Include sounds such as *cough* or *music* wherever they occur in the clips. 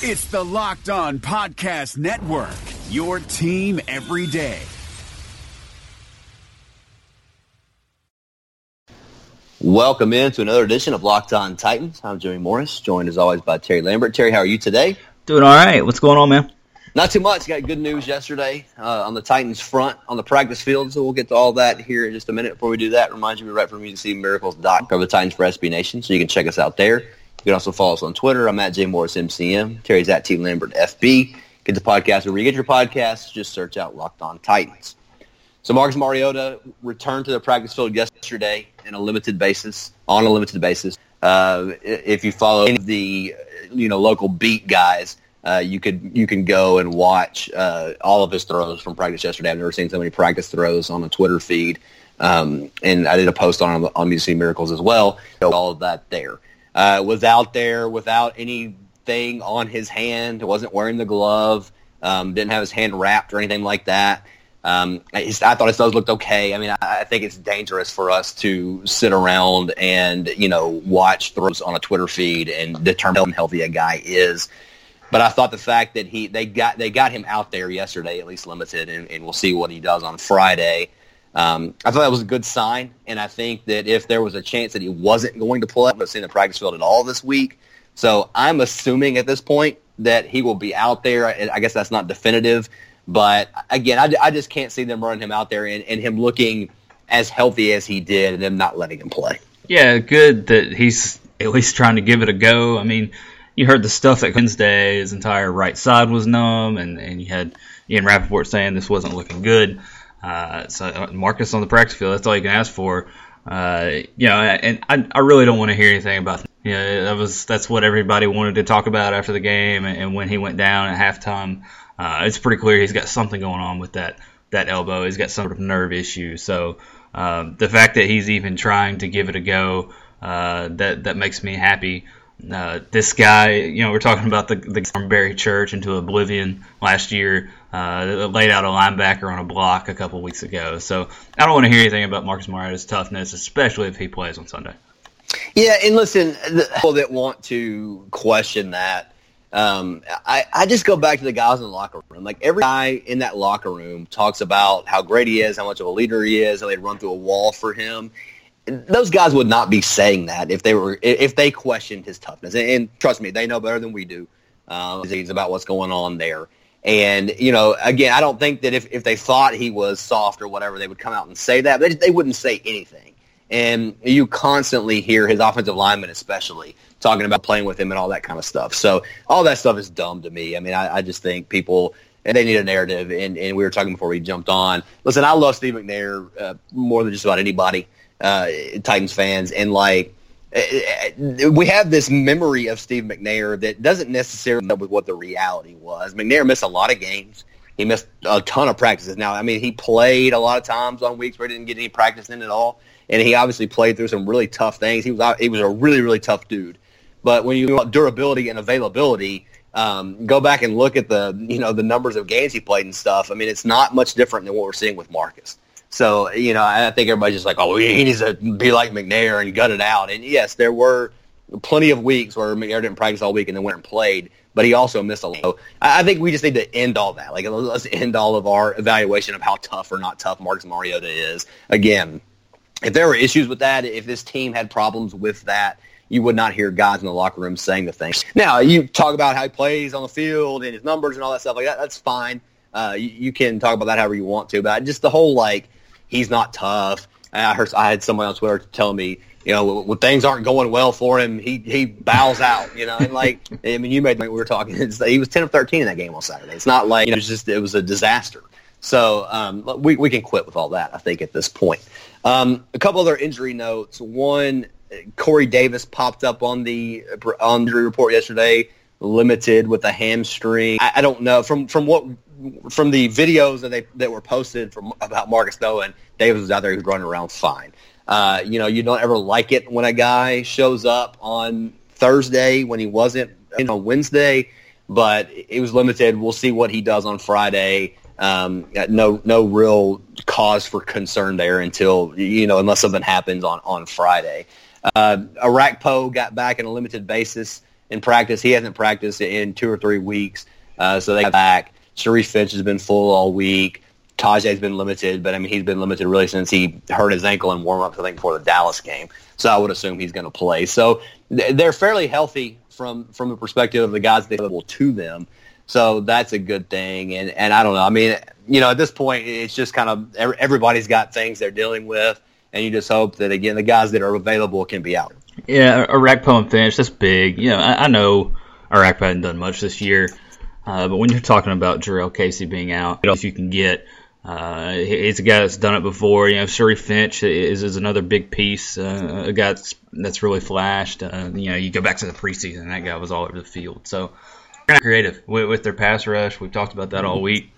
It's the Locked On Podcast Network, your team every day. Welcome in to another edition of Locked On Titans. I'm Jimmy Morris, joined as always by Terry Lambert. Terry, how are you today? Doing all right. What's going on, man? Not too much. Got good news yesterday uh, on the Titans front on the practice field, so we'll get to all that here in just a minute. Before we do that, remind you we write for MusicCityMiracles.com cover the Titans for SB Nation, so you can check us out there. You can also follow us on Twitter. I'm at J Morris MCM. Terry's at T Lambert FB. Get the podcast where you get your podcasts. Just search out Locked On Titans. So Marcus Mariota returned to the practice field yesterday in a limited basis, on a limited basis. Uh, if you follow any of the you know local beat guys, uh, you could you can go and watch uh, all of his throws from practice yesterday. I've never seen so many practice throws on a Twitter feed, um, and I did a post on on Music Miracles as well. All of that there uh, was out there without anything on his hand. wasn't wearing the glove. Um, didn't have his hand wrapped or anything like that. Um, I, I, thought his throws looked okay. I mean, I, I, think it's dangerous for us to sit around and you know watch throws on a Twitter feed and determine how healthy a guy is. But I thought the fact that he they got they got him out there yesterday, at least limited, and, and we'll see what he does on Friday. Um, I thought that was a good sign, and I think that if there was a chance that he wasn't going to play, I would have seen the practice field at all this week. So I'm assuming at this point that he will be out there. I guess that's not definitive, but again, I, I just can't see them running him out there and, and him looking as healthy as he did, and them not letting him play. Yeah, good that he's at least trying to give it a go. I mean, you heard the stuff at Wednesday, his entire right side was numb, and, and you had Ian Rapoport saying this wasn't looking good. Uh, so uh, Marcus on the practice field, that's all you can ask for. Uh, you know, and I, I really don't want to hear anything about. You know, that was that's what everybody wanted to talk about after the game, and, and when he went down at halftime, uh, it's pretty clear he's got something going on with that that elbow. He's got some sort of nerve issue. So um, the fact that he's even trying to give it a go, uh, that that makes me happy. Uh, this guy, you know, we're talking about the the Barry Church into oblivion last year. Uh, laid out a linebacker on a block a couple weeks ago. So I don't want to hear anything about Marcus Mariota's toughness, especially if he plays on Sunday. Yeah, and listen, the people that want to question that, um, I, I just go back to the guys in the locker room. Like every guy in that locker room talks about how great he is, how much of a leader he is, how they'd run through a wall for him those guys would not be saying that if they were if they questioned his toughness. And, and trust me, they know better than we do. Uh, about what's going on there. And you know, again, I don't think that if, if they thought he was soft or whatever, they would come out and say that. They, they wouldn't say anything. And you constantly hear his offensive lineman, especially talking about playing with him and all that kind of stuff. So all that stuff is dumb to me. I mean, I, I just think people and they need a narrative. And, and we were talking before we jumped on. Listen, I love Steve McNair uh, more than just about anybody uh, Titans fans, and like we have this memory of Steve McNair that doesn't necessarily know what the reality was. McNair missed a lot of games. He missed a ton of practices. Now, I mean, he played a lot of times on weeks where he didn't get any practice in at all, and he obviously played through some really tough things. He was he was a really really tough dude. But when you want durability and availability, um, go back and look at the you know the numbers of games he played and stuff. I mean, it's not much different than what we're seeing with Marcus. So, you know, I think everybody's just like, oh, he needs to be like McNair and gut it out. And yes, there were plenty of weeks where McNair didn't practice all week and then went and played, but he also missed a lot. I think we just need to end all that. Like, let's end all of our evaluation of how tough or not tough Marcus Mariota is. Again, if there were issues with that, if this team had problems with that, you would not hear guys in the locker room saying the things. Now, you talk about how he plays on the field and his numbers and all that stuff like that. That's fine. Uh, you, you, can talk about that however you want to, but just the whole like he's not tough. I heard I had someone on Twitter tell me, you know, when things aren't going well for him, he he bows out. You know, and like *laughs* I mean, you made we were talking. he was ten of thirteen in that game on Saturday. It's not like you know, it was just it was a disaster. So um, we we can quit with all that. I think at this point. Um, a couple other injury notes. One, Corey Davis popped up on the on the report yesterday, limited with a hamstring. I, I don't know from from what from the videos that they that were posted from about Marcus Noah Davis was out there, he was running around fine. Uh, you know, you don't ever like it when a guy shows up on Thursday when he wasn't you know, on Wednesday, but it was limited. We'll see what he does on Friday. Um, no, no real cause for concern there until you know, unless something happens on on Friday. Uh, got back on a limited basis in practice. He hasn't practiced in two or three weeks, uh, so they got back. Sharif Finch has been full all week. Tajae's been limited, but I mean he's been limited really since he hurt his ankle in warm-ups, I think, before the Dallas game. So I would assume he's going to play. So they're fairly healthy from from the perspective of the guys they available to them. So that's a good thing. And and I don't know. I mean, you know, at this point, it's just kind of everybody's got things they're dealing with, and you just hope that again the guys that are available can be out. Yeah, Orakpo and Finch, that's big. You know, I, I know Orakpo hasn't done much this year, uh, but when you're talking about Jurrell Casey being out, if you can get uh, he's a guy that's done it before. You know, Sharif Finch is, is another big piece. Uh, a guy that's, that's really flashed. Uh, you know, you go back to the preseason, that guy was all over the field. So, kind of creative with, with, their pass rush. We've talked about that all week.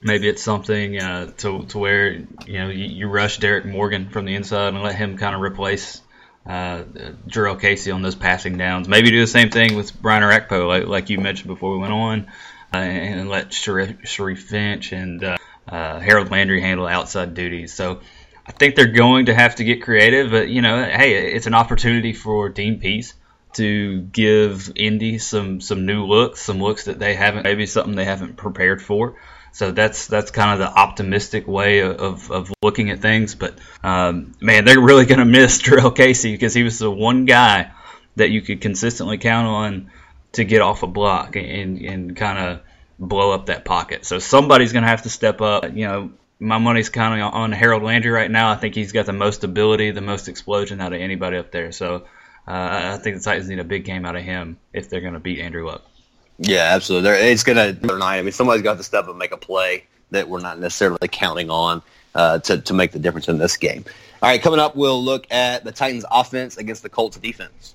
Maybe it's something uh, to, to where you know you, you, rush Derrick Morgan from the inside and let him kind of replace uh, Jurrell Casey on those passing downs. Maybe do the same thing with Brian Orakpo, like, like you mentioned before we went on, and let Sharif, Finch and uh, uh, Harold Landry handle outside duties. So I think they're going to have to get creative. But you know, hey, it's an opportunity for Dean Pees to give Indy some some new looks, some looks that they haven't, maybe something they haven't prepared for. So that's that's kind of the optimistic way of, of looking at things. But um, man, they're really going to miss *laughs* Jurrell Casey because he was the one guy that you could consistently count on to get off a block and and kind of blow up that pocket. So somebody's going to have to step up. You know, my money's kind of on Harold Landry right now. I think he's got the most ability, the most explosion out of anybody up there. So uh, I think the Titans need a big game out of him if they're going to beat Andrew Luck. Yeah, absolutely. They're, it's going to tonight. I mean, somebody's got to step up and make a play that we're not necessarily counting on uh, to to make the difference in this game. All right, coming up, we'll look at the Titans' offense against the Colts' defense.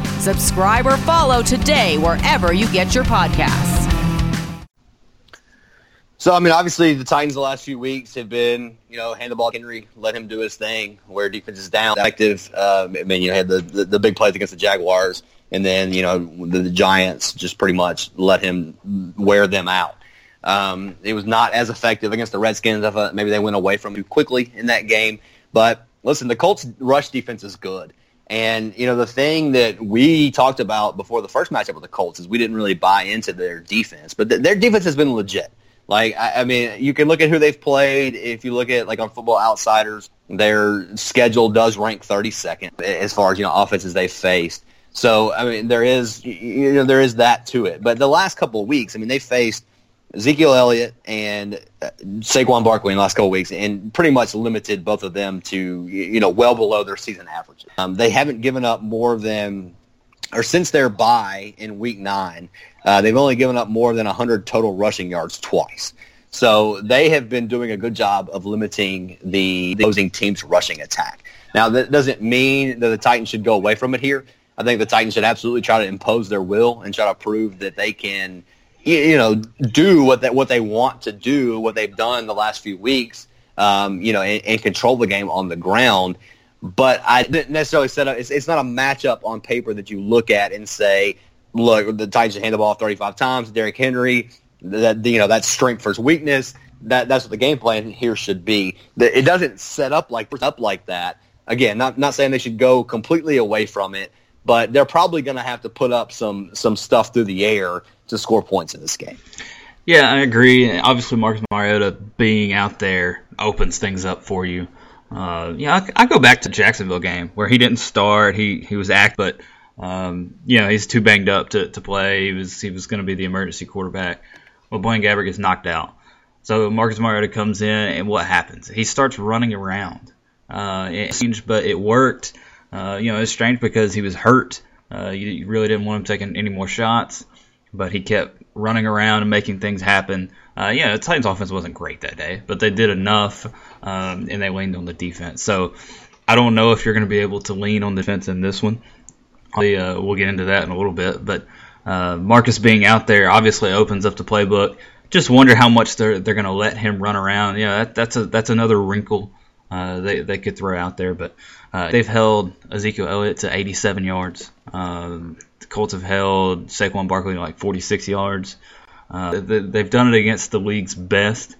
Subscribe or follow today wherever you get your podcasts. So, I mean, obviously the Titans the last few weeks have been, you know, hand the ball Henry, let him do his thing, where defense is down, active. Um, I mean, you know, had the, the, the big plays against the Jaguars, and then, you know, the, the Giants just pretty much let him wear them out. Um, it was not as effective against the Redskins. I thought maybe they went away from too quickly in that game. But listen, the Colts' rush defense is good. And, you know, the thing that we talked about before the first matchup with the Colts is we didn't really buy into their defense. But th- their defense has been legit. Like, I, I mean, you can look at who they've played. If you look at, like, on Football Outsiders, their schedule does rank 32nd as far as, you know, offenses they've faced. So, I mean, there is, you know, there is that to it. But the last couple of weeks, I mean, they faced Ezekiel Elliott and uh, Saquon Barkley in the last couple weeks, and pretty much limited both of them to you know well below their season averages. Um, they haven't given up more than, or since their bye in Week Nine, uh, they've only given up more than 100 total rushing yards twice. So they have been doing a good job of limiting the opposing team's rushing attack. Now that doesn't mean that the Titans should go away from it here. I think the Titans should absolutely try to impose their will and try to prove that they can you know, do what that what they want to do, what they've done the last few weeks, um, you know, and, and, control the game on the ground. But I didn't necessarily set up. It's, it's not a matchup on paper that you look at and say, look, the Titans hand the ball 35 times. Derrick Henry, that you know, that's strength versus weakness. That that's what the game plan here should be. It doesn't set up like up like that. Again, not not saying they should go completely away from it, but they're probably going to have to put up some some stuff through the air to score points in this game. Yeah, I agree. Obviously, Marcus Mariota being out there opens things up for you. Uh, yeah, I, I, go back to Jacksonville game where he didn't start. He he was act, but um, you know he's too banged up to, to play. He was he was going to be the emergency quarterback. Well, Blaine Gabbert gets knocked out. So Marcus Mariota comes in, and what happens? He starts running around. Uh, it but it worked. Uh, you know, it's strange because he was hurt. Uh, you, you really didn't want him taking any more shots, but he kept running around and making things happen. Uh, yeah, the Titans' offense wasn't great that day, but they did enough, um, and they leaned on the defense. So I don't know if you're going to be able to lean on defense in this one. Uh, we'll get into that in a little bit, but uh, Marcus being out there obviously opens up the playbook. Just wonder how much they're they're going to let him run around. Yeah, that, that's a that's another wrinkle uh, they they could throw out there, but uh, they've held Ezekiel Elliott to 87 yards. Um, the Colts have held Saquon Barkley to like 46 yards. Uh, they've done it against the league's best.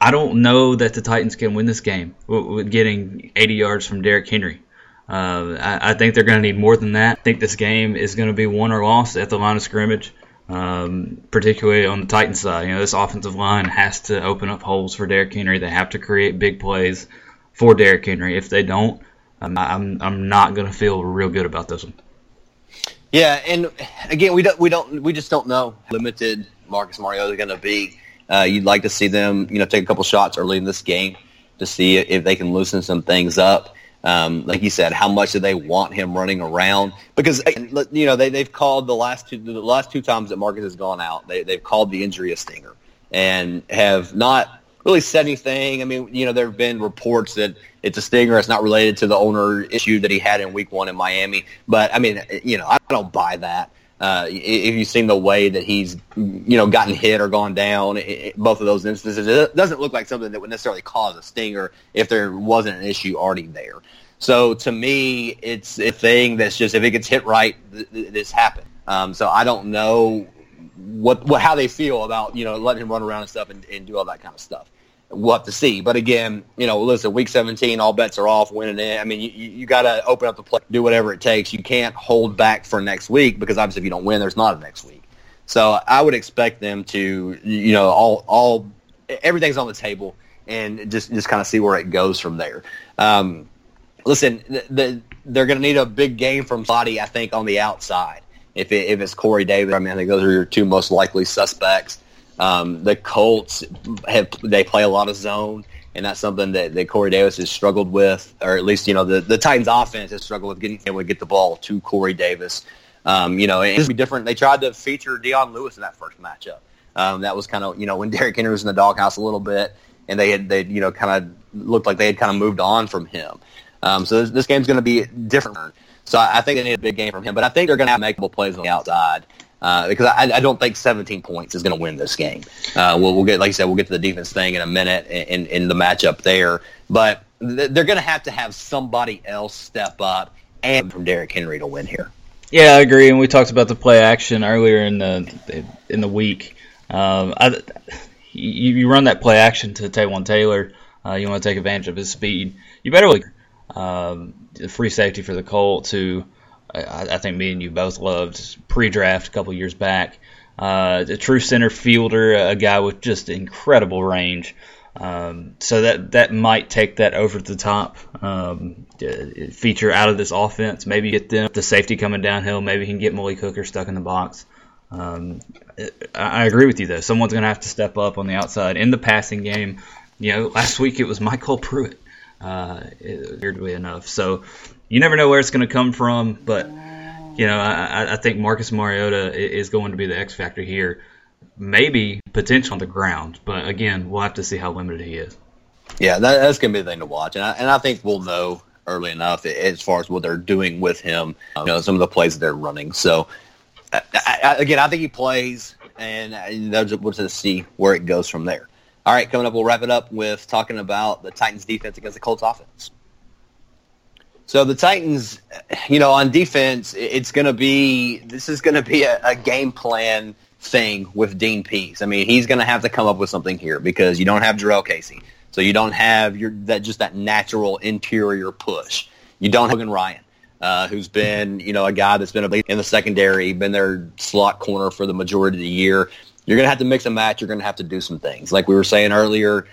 I don't know that the Titans can win this game with getting 80 yards from Derrick Henry. Uh, I, I, think they're going to need more than that. I think this game is going to be won or lost at the line of scrimmage, um, particularly on the Titans side. You know, this offensive line has to open up holes for Derrick Henry. They have to create big plays for Derrick Henry. If they don't, I'm I'm, I'm not going to feel real good about this one. Yeah, and again, we don't we don't we just don't know limited Marcus Mariota is going to be. Uh, you'd like to see them, you know, take a couple shots early in this game to see if they can loosen some things up. Um, like you said, how much do they want him running around? Because you know they they've called the last two the last two times that Marcus has gone out, they they've called the injury a stinger and have not really said anything. I mean, you know, there have been reports that it's a stinger. It's not related to the owner issue that he had in Week One in Miami. But I mean, you know, I don't buy that. Uh, if you've seen the way that he's, you know, gotten hit or gone down, it, both of those instances, it doesn't look like something that would necessarily cause a stinger if there wasn't an issue already there. So to me, it's a thing that's just if it gets hit right, th- th- this happened. Um, so I don't know what, what how they feel about you know letting him run around and stuff and, and do all that kind of stuff we'll have to see. But again, you know, listen, week 17, all bets are off, winning it. I mean, you, you got to open up the play, do whatever it takes. You can't hold back for next week because obviously if you don't win, there's not a next week. So I would expect them to, you know, all, all, everything's on the table and just, just kind of see where it goes from there. Um, listen, the, the, they're going to need a big game from Body, I think, on the outside. If, it, if it's Corey Davis, I mean, I think those are your two most likely suspects. Um, the Colts have they play a lot of zone, and that's something that, that Corey Davis has struggled with, or at least you know the, the Titans offense has struggled with getting able to get the ball to Corey Davis. Um, you know, it's be different. They tried to feature Dion Lewis in that first matchup. Um, that was kind of you know when *laughs* Derrick Henry was in the doghouse a little bit, and they had they you know kind of looked like they had kind of moved on from him. Um, so this, this game's going to be different. So I, I think they need a big game from him, but I think they're going to have makeable plays on the outside uh, because I, I, don't think 17 points is going to win this game. Uh, we'll, we'll, get, like I said, we'll get to the defense thing in a minute in, in the matchup there. But th- they're going to have to have somebody else step up and from Derrick Henry to win here. Yeah, I agree. And we talked about the play action earlier in the in the week. Um, I, you, you, run that play action to Taywan Taylor. Uh, you want to take advantage of his speed. You better look um, the free safety for the Colts who – I, I think me and you both loved pre-draft a couple years back. Uh, a true center fielder, a guy with just incredible range. Um, so that that might take that over the top um, feature out of this offense. Maybe get them the safety coming downhill. Maybe can get Malik Hooker stuck in the box. Um, I agree with you though. Someone's going to have to step up on the outside in the passing game. You know, last week it was MyCole Pruitt. Uh, weirdly enough, so you never know where it's going to come from, but you know, I, I think Marcus Mariota is going to be the X factor here. Maybe potential on the ground, but again, we'll have to see how limited he is. Yeah, that, that's going to be the thing to watch, and I, and I think we'll know early enough as far as what they're doing with him. You know, some of the plays that they're running. So, I, again, I think he plays, and we'll just see where it goes from there. All right, coming up, we'll wrap it up with talking about the Titans' defense against the Colts' offense. So the Titans, you know, on defense, it's going to be this is going to be a, a, game plan thing with Dean Pees. I mean, he's going to have to come up with something here because you don't have Jurrell Casey, so you don't have your that just that natural interior push. You don't have Logan Ryan, uh, who's been you know a guy that's been in the secondary, been their slot corner for the majority of the year. You're going to have to mix and match. You're going to have to do some things, like we were saying earlier.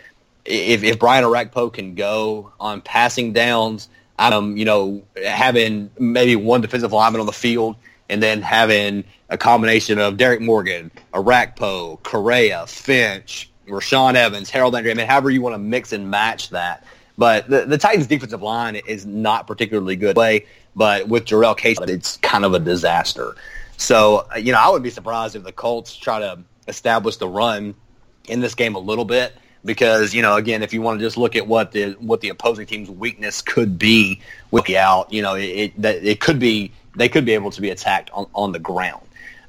If, if Brian Orakpo can go on passing downs um, you know, having maybe one defensive lineman on the field and then having a combination of Derrick Morgan, Orakpo, Correa, Finch, Rashaan Evans, Harold Landry. I mean, however you want to mix and match that. But the, the Titans' defensive line is not particularly good play. But with Jurrell Case, it's kind of a disaster. So, you know, I would be surprised if the Colts try to establish the run in this game a little bit because, you know, again, if you want to just look at what the what the opposing team's weakness could be with the out, you know, it, it, it could be they could be able to be attacked on, on the ground.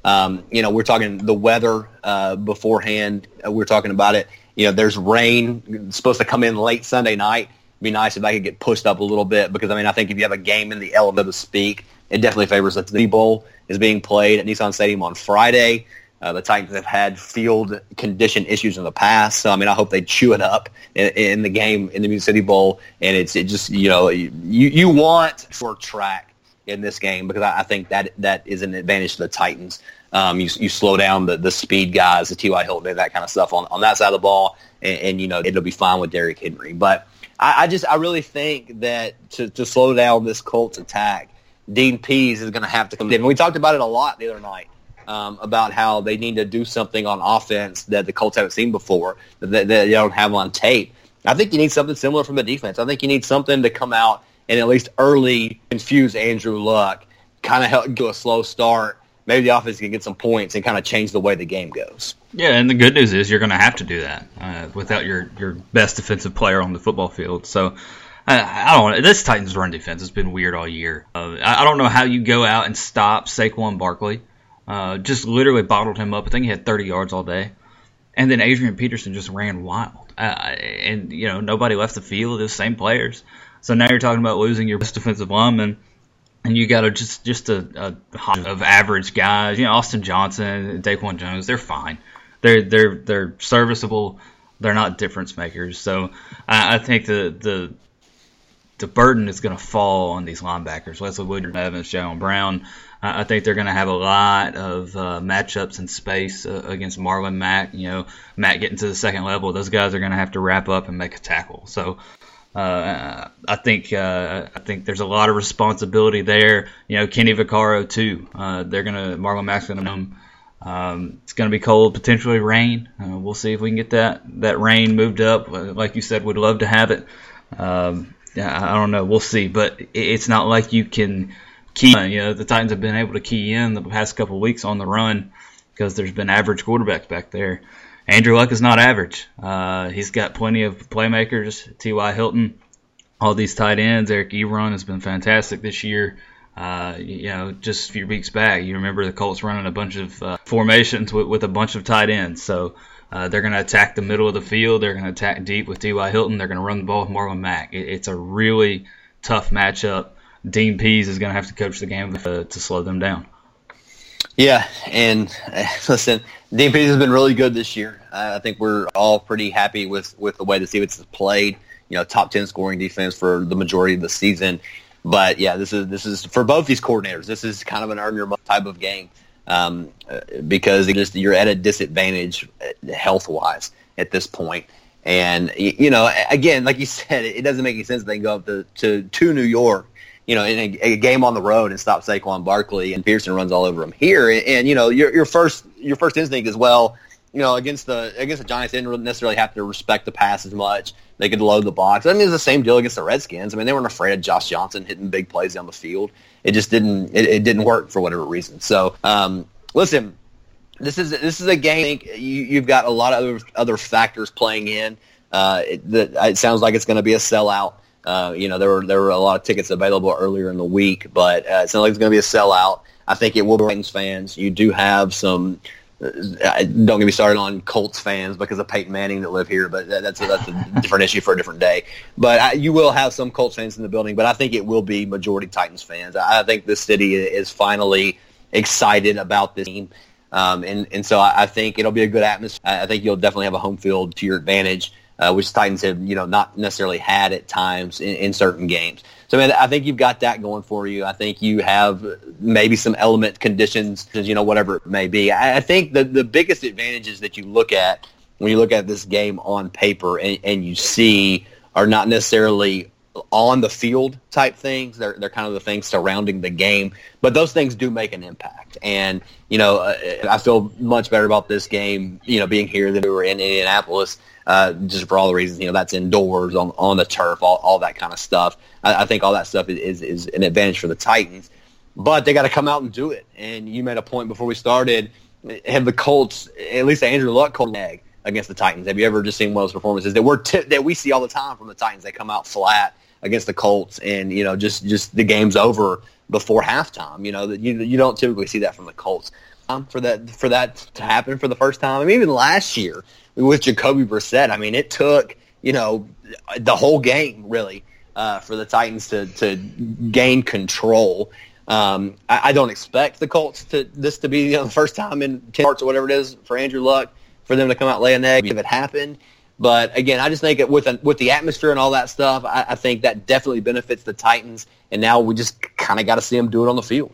Um, you know, we're talking the weather uh, beforehand. Uh, we're talking about it. You know, there's rain it's supposed to come in late Sunday night. It'd be nice if I could get pushed up a little bit because I mean I think if you have a game in the element to speak, it definitely favors the Bowl is being played at Nissan Stadium on Friday. Uh, the Titans have had field condition issues in the past, so I mean, I hope they chew it up in, in the game in the Music City Bowl. And it's it just you know you you want short track in this game because I, I think that that is an advantage to the Titans. Um, you, you slow down the, the speed guys, the T.Y. Hilton, that kind of stuff on, on that side of the ball, and, and you know it'll be fine with Derrick Henry. But I, I just I really think that to, to slow down this Colts attack, Dean Pees is going to have to come in. We talked about it a lot the other night. Um, about how they need to do something on offense that the Colts haven't seen before, that, that they don't have on tape. I think you need something similar from the defense. I think you need something to come out and at least early confuse Andrew Luck, kind of help do a slow start. Maybe the offense can get some points and kind of change the way the game goes. Yeah, and the good news is you're going to have to do that uh, without your, your best defensive player on the football field. So I, don't. This Titans run defense has been weird all year. Uh, I, don't know how you go out and stop Saquon Barkley. Uh, just literally bottled him up. I think he had 30 yards all day, and then Adrian Peterson just ran wild. Uh, and you know nobody left the field. The same players. So now you're talking about losing your best defensive lineman, and you got a, just just a, a of average guys. You know Austin Johnson, Daquan Jones. They're fine. They're they're they're serviceable. They're not difference makers. So I, I think the the the burden is going to fall on these linebackers, Wesley Woodyard, Evans, Jayon Brown. Uh, I think they're going to have a lot of uh, matchups in space uh, against Marlon Mack. You know, Mack getting to the second level, those guys are going to have to wrap up and make a tackle. So uh, I think uh, I think there's a lot of responsibility there. You know, Kenny Vaccaro too. Uh, they're going to Marlon Mack's to. Um, it's going to be cold, potentially rain. we'll see if we can get that that rain moved up. like you said, we'd love to have it. Um, I don't know. We'll see. But it's not like you can key. You know, the Titans have been able to key in the past couple weeks on the run because there's been average quarterbacks back there. Andrew Luck is not average. Uh, he's got plenty of playmakers. T.Y. Hilton, all these tight ends. Eric Ebron has been fantastic this year. Uh, you know, just a few weeks back, you remember the Colts running a bunch of uh, formations with, with a bunch of tight ends. So uh, they're going to attack the middle of the field. They're going to attack deep with T.Y. Hilton. They're going to run the ball with Marlon Mack. It, it's a really tough matchup. Dean Pees is going to have to coach the game to, to slow them down. Yeah, and uh, *laughs* listen, Dean Pees has been really good this year. Uh, I think we're all pretty happy with, with the way the defense has played. You know, top ten scoring defense for the majority of the season. But yeah, this is this is for both these coordinators. This is kind of an earn your type of game um, because just you're at a disadvantage uh, health wise at this point. And you know, again, like you said, it doesn't make any sense they go up to, to, to New York, you know, in a, a, game on the road and stop Saquon Barkley and Pearson runs all over him here. And, and, you know, your your first your first instinct is well, you know, against the against the Giants, they didn't necessarily have to respect the pass as much. They could load the box. I mean, it's the same deal against the Redskins. I mean, they weren't afraid of Josh Johnson hitting big plays down the field it just didn't it, it didn't work for whatever reason. So um, listen, this is this is a game. You, have got a lot of other, other factors playing in. Uh, it, the, it sounds like it's going to be a sellout. Uh, you know, there were there were a lot of tickets available earlier in the week, but uh, it sounds like it's going to be a sellout. I think it will be Titans fans. You do have some uh, don't get me started on Colts fans because of Peyton Manning that live here, but that's a, that's a different issue for a different day. But I, you will have some Colts fans in the building, but I think it will be majority Titans fans. I, I think the city is finally excited about this team, um, and and so I, I, think it'll be a good atmosphere. I think you'll definitely have a home field to your advantage, uh, which Titans have you know not necessarily had at times in, in certain games. So man, I think you've got that going for you. I think you have maybe some element conditions, you know, whatever it may be. I, I think the the biggest advantages that you look at when you look at this game on paper and, and you see are not necessarily on the field type things. They're they're kind of the things surrounding the game, but those things do make an impact. And you know, uh, I feel much better about this game, you know, being here than we were in Indianapolis. Uh, just for all the reasons, you know, that's indoors on on the turf, all, all that kind of stuff. I, I think all that stuff is, is, is an advantage for the Titans, but they got to come out and do it. And you made a point before we started. Have the Colts, at least Andrew Luck, cold egg against the Titans? Have you ever just seen one of those performances that we're t- that we see all the time from the Titans? They come out flat against the Colts, and you know, just just the game's over before halftime. You know, that you you don't typically see that from the Colts. Um, for that for that to happen for the first time, I mean, even last year with Jacoby Brissett, I mean, it took you know the whole game really uh, for the Titans to to gain control. Um, I, I, don't expect the Colts to this to be you know, the first time in ten parts or whatever it is for Andrew Luck for them to come out lay an egg if it happened. But again, I just think it, with a, with the atmosphere and all that stuff, I, I think that definitely benefits the Titans. And now we just kind of got to see them do it on the field.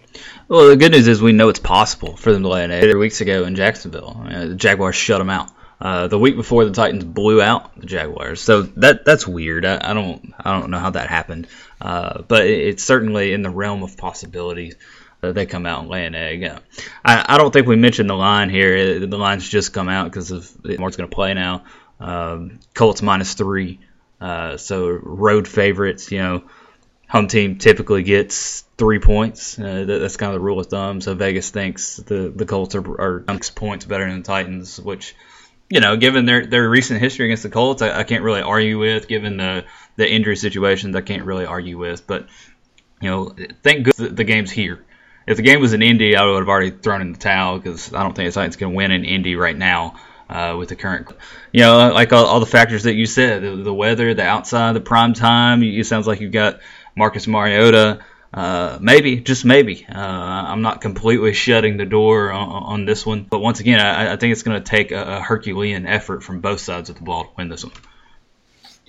Well, the good news is we know it's possible for them to lay an egg. Three weeks ago in Jacksonville, uh, the Jaguars shut them out. Uh, the week before, the Titans blew out the Jaguars. So that that's weird. I, I don't I don't know how that happened, uh, but it, it's certainly in the realm of possibilities that they come out and lay an egg. I, I don't think we mentioned the line here. The line's just come out because Mark's going to play now. Um, Colts minus three. Uh, so road favorites, you know, home team typically gets three points. Uh, that, that's kind of the rule of thumb. So Vegas thinks the the Colts are, are six points better than the Titans, which you know, given their their recent history against the Colts, I, I can't really argue with. Given the the injury situations, I can't really argue with. But you know, thank good the, the game's here. If the game was in Indy, I would have already thrown in the towel because I don't think the Titans can win in Indy right now uh, with the current, you know, like all, all the factors that you said, the, the, weather, the outside, the prime time. It sounds like you've got Marcus Mariota. Uh, maybe, just maybe. Uh, I'm not completely shutting the door on, on this one, but once again, I, I think it's going to take a, a, Herculean effort from both sides of the ball to win this one.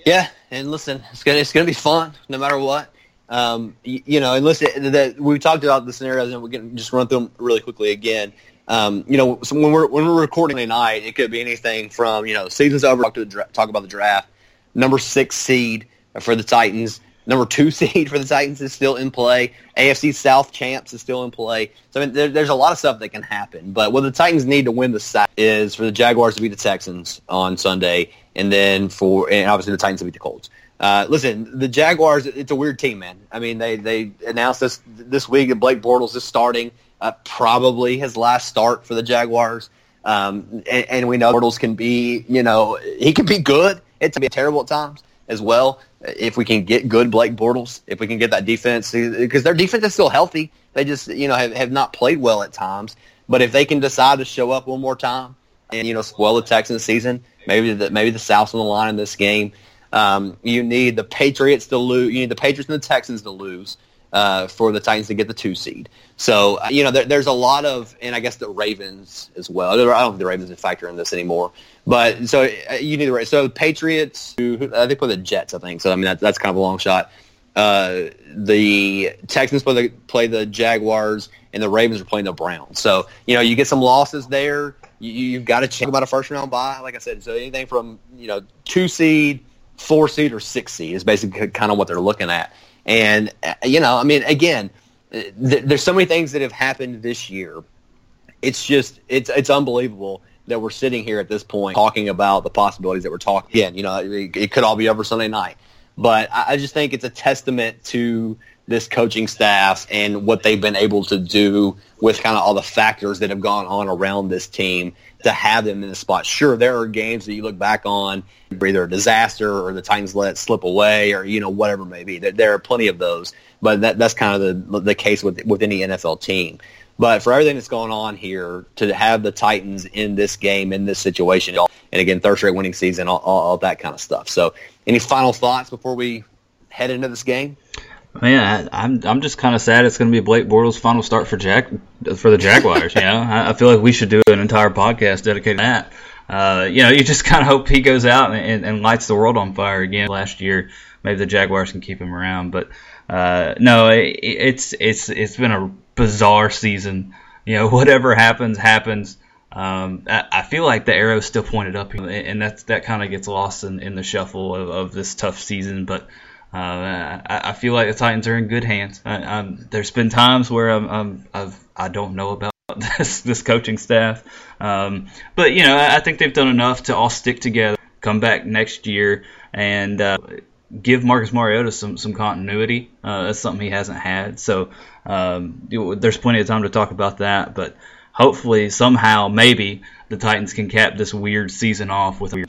Yeah, and listen, it's gonna it's gonna be fun no matter what. Um, you, you, know, and listen, we talked about the scenarios, and we can just run through them really quickly again. Um, you know, so when we're when we're recording tonight, it could be anything from you know season's over, talk, to the, talk about the draft, number six seed for the Titans, number two *laughs* seed for the Titans is still in play, AFC South champs is still in play. So I mean, there, there's a lot of stuff that can happen. But what the Titans need to win the South is for the Jaguars to beat the Texans on Sunday, and then for and obviously the Titans to beat the Colts. Uh, listen, the Jaguars, it's a weird team, man. I mean, they, they announced this this week that Blake Bortles is starting uh, probably his last start for the Jaguars. Um, and, and, we know Bortles can be, you know, he can be good. It can be terrible at times as well. If we can get good Blake Bortles, if we can get that defense, because their defense is still healthy. They just, you know, have, have not played well at times. But if they can decide to show up one more time and, you know, spoil the Texans season, maybe the, maybe the South's on the line in this game. Um, you need the Patriots to lose. You need the Patriots and the Texans to lose uh, for the Titans to get the two seed. So uh, you know, there, there's a lot of, and I guess the Ravens as well. I don't think the Ravens is factor in this anymore. But so uh, you need the so the Patriots. Who, they play the Jets, I think. So I mean, that, that's kind of a long shot. Uh, the Texans play the, play the Jaguars, and the Ravens are playing the Browns. So you know, you get some losses there. You, you've got to check about a first round bye, like I said. So anything from you know two seed, four seed, or six seed is basically kind of what they're looking at. And, uh, you know, I mean, again, th- there's so many things that have happened this year. It's just, it's, it's unbelievable that we're sitting here at this point talking about the possibilities that we're talking. Again, you know, it, it could all be over Sunday night. But I, I just think it's a testament to this coaching staff and what they've been able to do with kind of all the factors that have gone on around this team to have them in the spot. Sure, there are games that you look back on, either a disaster or the Titans let slip away or, you know, whatever it may be. There, are plenty of those, but that, that's kind of the, the case with, with any NFL team. But for everything that's going on here, to have the Titans in this game, in this situation, and again, third straight winning season, all, all, all that kind of stuff. So any final thoughts before we head into this game? Man, I'm I'm just kind of sad it's going to be Blake Bortles' final start for Jack for the Jaguars. you know, I, I, feel like we should do an entire podcast dedicated to that. Uh, you know, you just kind of hope he goes out and, and, lights the world on fire again. Last year, maybe the Jaguars can keep him around, but uh, no, it, it's it's it's been a bizarre season. You know, *laughs* whatever happens, happens. Um, I, I, feel like the arrow's still pointed up, and that's that kind of gets lost in, in the shuffle of, of this tough season, but. Uh, I, I, feel like the Titans are in good hands. I, there's been times where I'm, I'm I've, I don't know about *laughs* this this coaching staff, um, but you know I, I think they've done enough to all stick together, come back next year, and uh, give Marcus Mariota some some continuity. Uh, that's something he hasn't had. So um, there's plenty of time to talk about that. But hopefully, somehow, maybe the Titans can cap this weird season off with a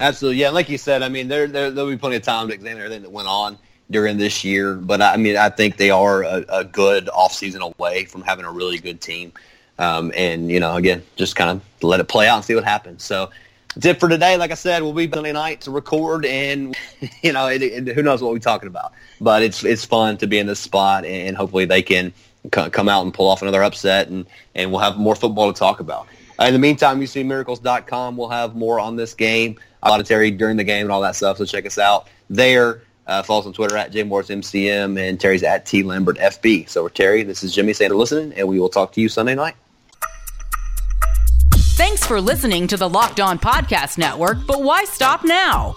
Absolutely, yeah. Like you said, I mean, there, there will be plenty of time to examine everything that went on during this year. But I mean, I think they are a, a good offseason away from having a really good team. Um, and you know, again, just kind of let it play out and see what happens. So that's it for today. Like I said, we'll be Sunday night to record, and *laughs* you know, it, it, who knows what we're talking about. But it's it's fun to be in this spot, and hopefully they can come out and pull off another upset, and and we'll have more football to talk about. Uh, in the meantime, UCMiracles.com will have more on this game, a lot of Terry during the game and all that stuff. So check us out there. Uh, follow us on Twitter at JMorrisMCM and Terry's at T Lambert FB. So, we're Terry, this is Jimmy saying listening, and we will talk to you Sunday night. Thanks for listening to the Locked On Podcast Network, but why stop now?